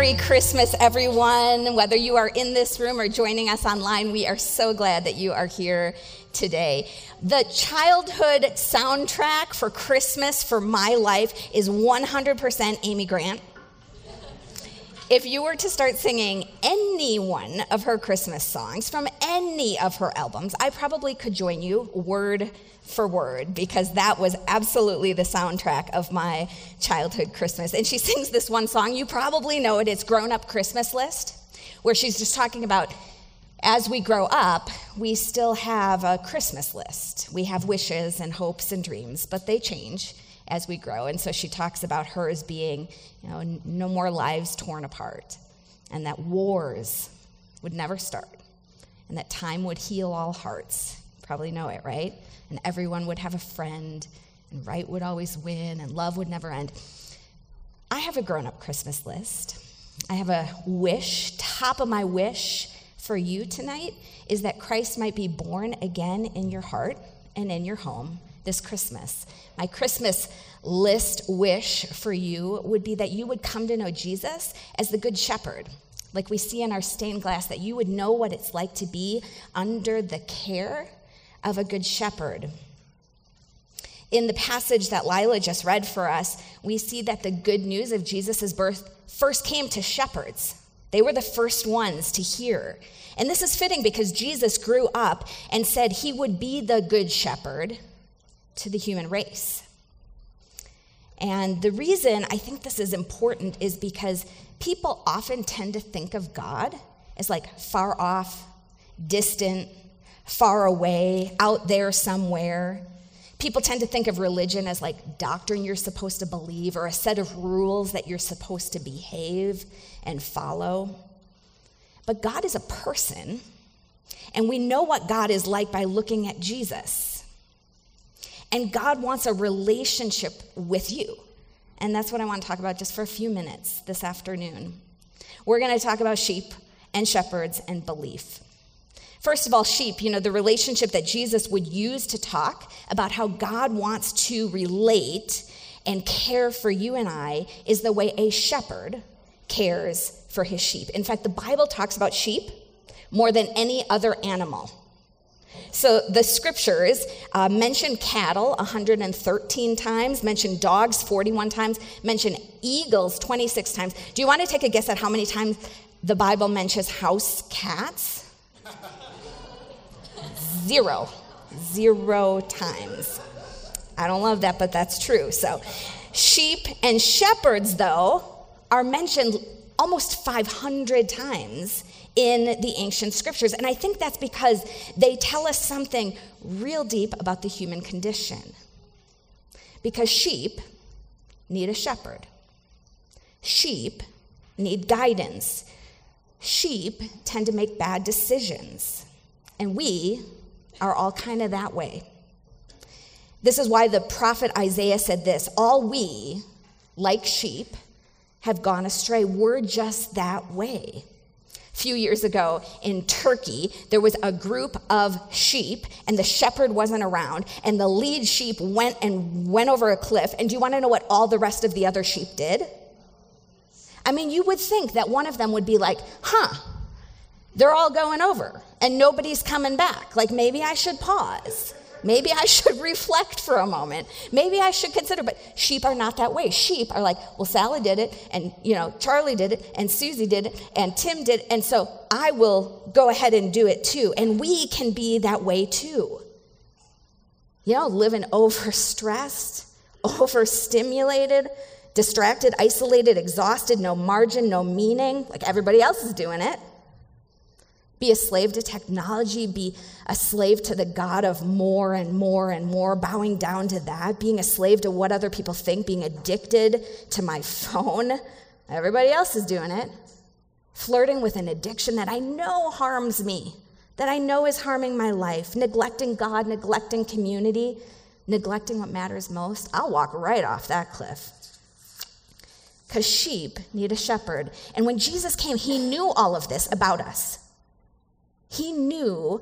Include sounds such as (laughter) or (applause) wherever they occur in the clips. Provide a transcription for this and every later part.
Merry Christmas, everyone. Whether you are in this room or joining us online, we are so glad that you are here today. The childhood soundtrack for Christmas for my life is 100% Amy Grant. If you were to start singing any one of her Christmas songs from any of her albums, I probably could join you word for word because that was absolutely the soundtrack of my childhood Christmas. And she sings this one song, you probably know it, it's Grown Up Christmas List, where she's just talking about as we grow up, we still have a Christmas list. We have wishes and hopes and dreams, but they change as we grow. And so she talks about hers being, you know, no more lives torn apart, and that wars would never start, and that time would heal all hearts. Probably know it, right? And everyone would have a friend, and right would always win, and love would never end. I have a grown up Christmas list. I have a wish, top of my wish for you tonight is that Christ might be born again in your heart and in your home this Christmas. My Christmas list wish for you would be that you would come to know Jesus as the Good Shepherd, like we see in our stained glass, that you would know what it's like to be under the care of a Good Shepherd. In the passage that Lila just read for us, we see that the good news of Jesus' birth first came to shepherds. They were the first ones to hear. And this is fitting because Jesus grew up and said he would be the good shepherd to the human race. And the reason I think this is important is because people often tend to think of God as like far off, distant, far away, out there somewhere. People tend to think of religion as like doctrine you're supposed to believe or a set of rules that you're supposed to behave and follow. But God is a person, and we know what God is like by looking at Jesus. And God wants a relationship with you. And that's what I want to talk about just for a few minutes this afternoon. We're going to talk about sheep and shepherds and belief. First of all, sheep, you know, the relationship that Jesus would use to talk about how God wants to relate and care for you and I is the way a shepherd cares for his sheep. In fact, the Bible talks about sheep more than any other animal. So the scriptures uh, mention cattle 113 times, mention dogs 41 times, mention eagles 26 times. Do you want to take a guess at how many times the Bible mentions house cats? Zero. Zero times. I don't love that, but that's true. So, sheep and shepherds, though, are mentioned almost 500 times in the ancient scriptures. And I think that's because they tell us something real deep about the human condition. Because sheep need a shepherd, sheep need guidance, sheep tend to make bad decisions. And we are all kind of that way. This is why the prophet Isaiah said this All we, like sheep, have gone astray. We're just that way few years ago in Turkey, there was a group of sheep, and the shepherd wasn't around, and the lead sheep went and went over a cliff. And do you want to know what all the rest of the other sheep did? I mean, you would think that one of them would be like, huh, they're all going over, and nobody's coming back. Like, maybe I should pause. Maybe I should (laughs) reflect for a moment. Maybe I should consider, but sheep are not that way. Sheep are like, well, Sally did it, and you know, Charlie did it, and Susie did it, and Tim did it, and so I will go ahead and do it too. And we can be that way too. You know, living (laughs) overstressed, overstimulated, distracted, isolated, exhausted, no margin, no meaning, like everybody else is doing it be a slave to technology, be a slave to the God of more and more and more, bowing down to that, being a slave to what other people think, being addicted to my (laughs) phone. Everybody else is doing it. Flirting with an addiction that I know harms me, that I know is harming my life, neglecting God, neglecting community, neglecting what matters most. I'll walk right off that cliff. Because sheep need a shepherd. And when Jesus came, he knew all of this about us. He knew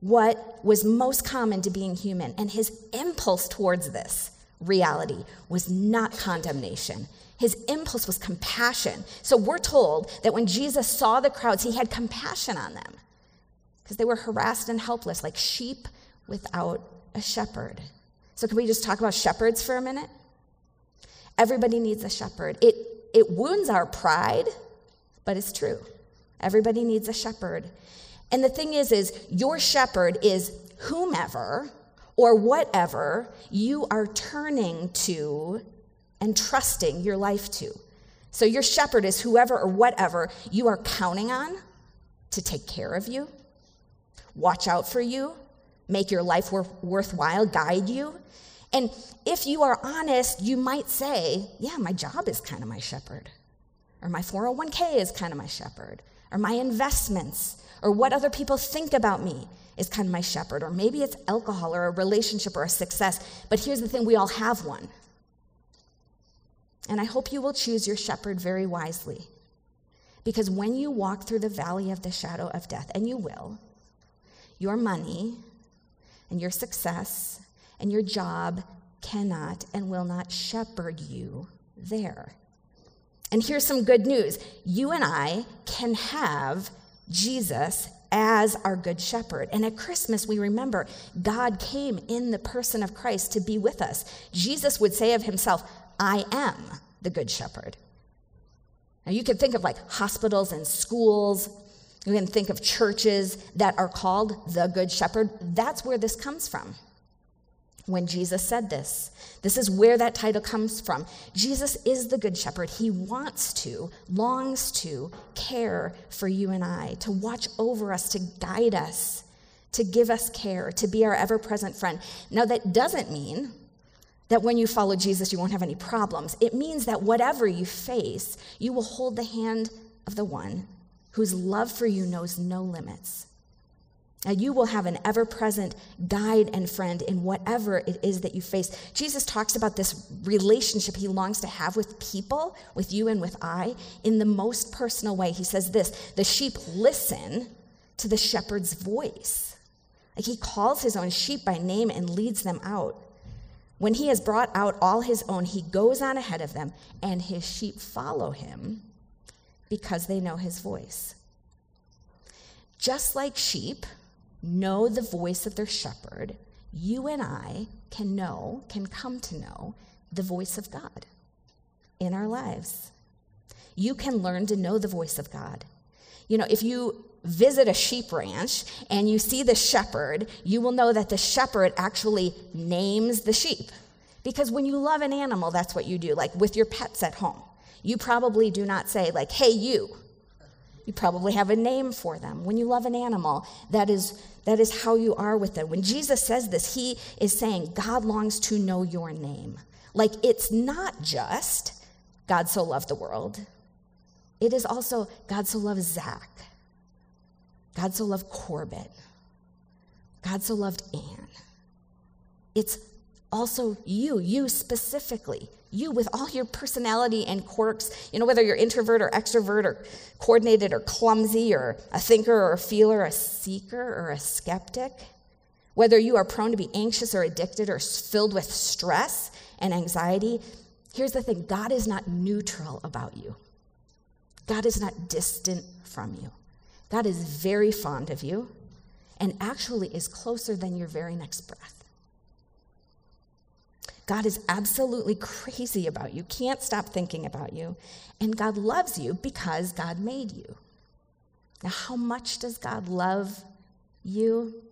what was most common to being human, and his impulse towards this reality was not condemnation. His impulse was compassion. So we're told that when Jesus saw the crowds, he had compassion on them because they were harassed and helpless, like sheep without a shepherd. So, can we just talk about shepherds for a minute? Everybody needs a shepherd. It, it wounds our pride, but it's true. Everybody needs a shepherd. And the thing is, is your shepherd is whomever or whatever you are turning to and trusting your life to. So your shepherd is whoever or whatever you are counting on to take care of you, watch out for you, make your life worth, worthwhile, guide you. And if you are honest, you might say, Yeah, my job is kind of my shepherd, or my 401k is kind of my shepherd, or my investments, or what other people think about me is kind of my shepherd, or maybe it's alcohol or a relationship or a success. But here's the thing we all have one. And I hope you will choose your shepherd very wisely. Because when you walk through the valley of the shadow of death, and you will, your money and your success and your job cannot and will not shepherd you there. And here's some good news you and I can have Jesus as our good shepherd. And at Christmas, we remember God came in the person of Christ to be with us. Jesus would say of himself, I am the good shepherd. Now, you can think of like hospitals and schools. You can think of churches that are called the good shepherd. That's where this comes from when Jesus said this. This is where that title comes from. Jesus is the Good Shepherd. He wants to, longs to care for you and I, to watch over us, to guide us, to give us care, to be our ever present friend. Now, that doesn't mean that when you follow Jesus, you won't have any problems. It means that whatever you face, you will hold the hand of the one whose love for you knows no limits. And you will have an ever present guide and friend in whatever it is that you face. Jesus talks about this relationship he longs to have with people, with you and with I, in the most personal way. He says this the sheep listen to the shepherd's voice. Like he calls his own sheep by name and leads them out. When he has brought out all his own, he goes on ahead of them, and his sheep follow him because they know his voice. Just like sheep, know the voice of their shepherd, you and I can know, can come to know the voice of God in our lives. You can learn to know the voice of God. You know, if you visit a sheep ranch and you see the shepherd, you will know that the shepherd actually names the sheep. Because when you love an animal, that's what you do, like with your pets at home. You probably do not say, like, hey, you. You probably have a name for them. When you love an animal, that is that is how you are with it. When Jesus says this, he is saying, God longs to know your name. Like it's not just God so loved the world, it is also God so loved Zach. God so loved Corbett. God so loved Anne. It's also you, you specifically you with all your personality and quirks, you know, whether you're introvert or extrovert or coordinated or clumsy or a thinker or a feeler, a seeker or a skeptic, whether you are prone to be anxious or addicted or filled with stress and anxiety, here's the thing God is not neutral about you. God is not distant from you. God is very fond of you and actually is closer than your very next breath. God is absolutely crazy about you, can't stop thinking about you, and God loves you because God made you. Now, how much does God love you?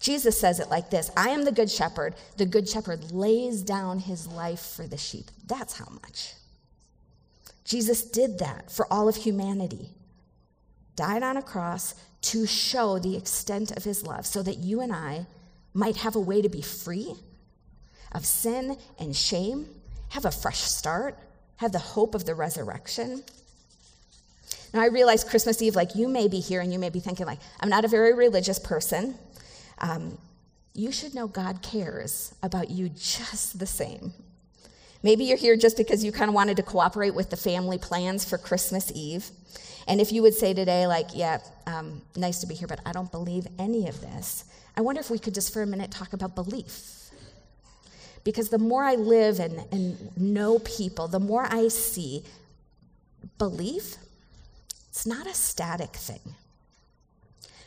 Jesus says it like this I am the good shepherd. The good shepherd lays down his life for the sheep. That's how much. Jesus did that for all of humanity, died on a cross to show the extent of his love so that you and I might have a way to be free of sin and shame, have a fresh start, have the hope of the resurrection. Now, I realize Christmas Eve, like you may be here and you may be thinking, like, I'm not a very religious person. Um, you should know God cares about you just the same. Maybe you're here just because you kind of wanted to cooperate with the family plans for Christmas Eve. And if you would say today, like, yeah, um, nice to be here, but I don't believe any of this, I wonder if we could just for a minute talk about belief. Because the more I live and, and know people, the more I see belief, it's not a static thing.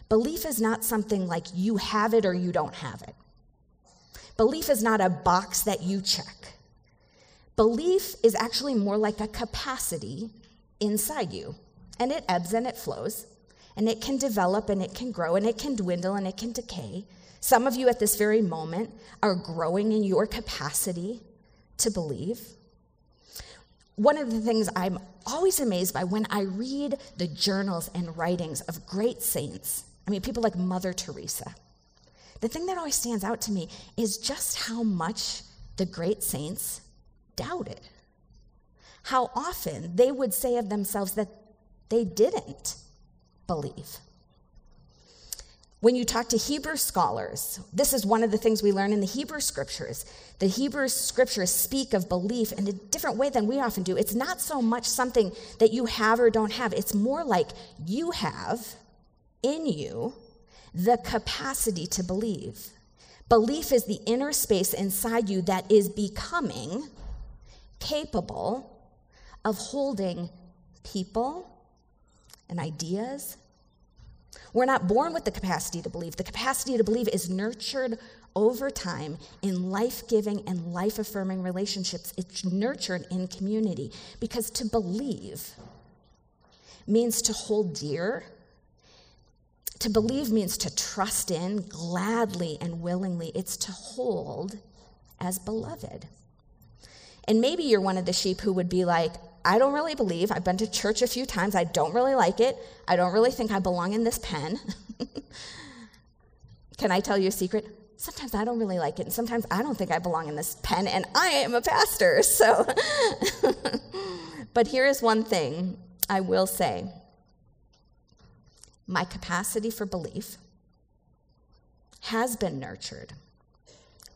Belief is not something like you have it or you don't have it. Belief is not a box that you check. Belief is actually more like a capacity inside you, and it ebbs and it flows, and it can develop and it can grow and it can dwindle and it can decay. Some of you at this very moment are growing in your capacity to believe. One of the things I'm always amazed by when I read the journals and writings of great saints, I mean, people like Mother Teresa, the thing that always stands out to me is just how much the great saints doubted. How often they would say of themselves that they didn't believe. When you talk to Hebrew scholars, this is one of the things we learn in the Hebrew scriptures. The Hebrew scriptures speak of belief in a different way than we often do. It's not so much something that you have or don't have, it's more like you have in you the capacity to believe. Belief is the inner space inside you that is becoming capable of holding people and ideas. We're not born with the capacity to believe. The capacity to believe is nurtured over time in life giving and life affirming relationships. It's nurtured in community because to believe means to hold dear. To believe means to trust in gladly and willingly. It's to hold as beloved. And maybe you're one of the sheep who would be like, I don't really believe. I've been to church a few times. I don't really like it. I don't really think I belong in this pen. (laughs) Can I tell you a secret? Sometimes I don't really like it, and sometimes I don't think I belong in this pen, and I am a pastor. So, (laughs) but here is one thing I will say my capacity for belief has been nurtured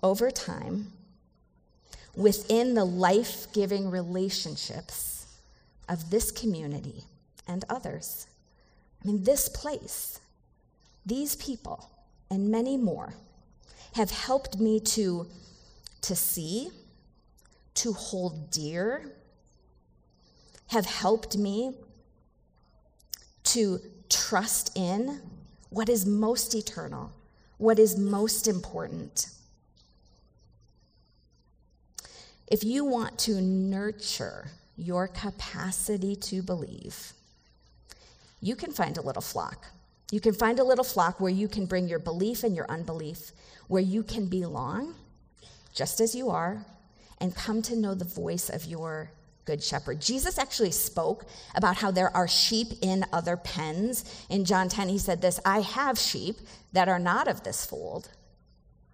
over time within the life giving relationships of this community and others. I mean, this place, these people, and many more have helped me to, to see, to hold dear, have helped me to trust in what is most eternal, what is most important. If you want to nurture your capacity to believe, you can find a little flock. You can find a little flock where you can bring your belief and your unbelief, where you can belong just as you are and come to know the voice of your good shepherd. Jesus actually spoke about how there are sheep in other pens. In John 10, he said this I have sheep that are not of this fold.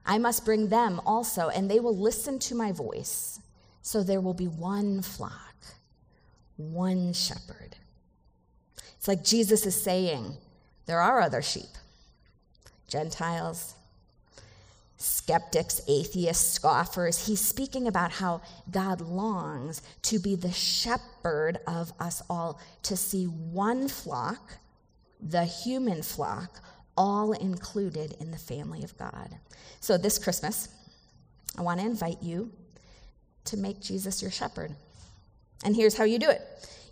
I must bring them also, and they will listen to my voice. So there will be one flock, one shepherd. It's like Jesus is saying there are other sheep Gentiles, skeptics, atheists, scoffers. He's speaking about how God longs to be the shepherd of us all, to see one flock, the human flock, all included in the family of God. So this Christmas, I want to invite you to make Jesus your shepherd. And here's how you do it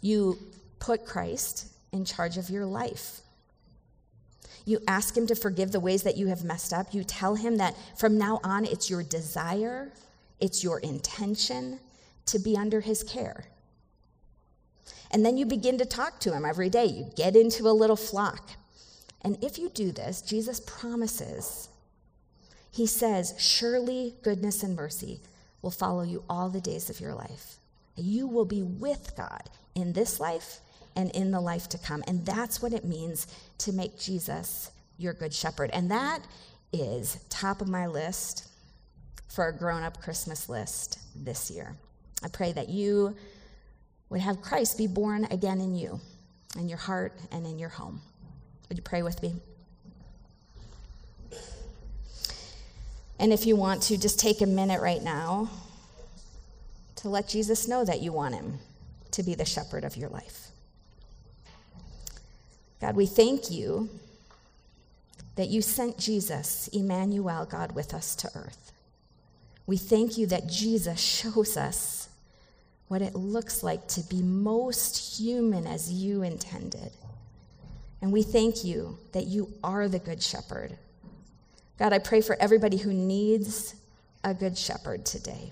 you put Christ in charge of your life. You ask him to forgive the ways that you have messed up. You tell him that from now on it's your desire, it's your intention to be under his care. And then you begin to talk to him every day. You get into a little flock. And if you do this, Jesus promises, he says, Surely goodness and mercy will follow you all the days of your life. You will be with God in this life and in the life to come. And that's what it means to make Jesus your good shepherd. And that is top of my list for a grown up Christmas list this year. I pray that you would have Christ be born again in you, in your heart, and in your home. Would you pray with me? And if you want to, just take a minute right now to let Jesus know that you want him to be the shepherd of your life. God, we thank you that you sent Jesus, Emmanuel, God with us to earth. We thank you that Jesus shows us what it looks like to be most human as you intended. And we thank you that you are the Good Shepherd. God, I pray for everybody who needs a Good Shepherd today.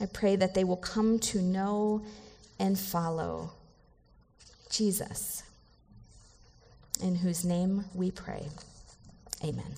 I pray that they will come to know and follow Jesus, in whose name we pray. Amen.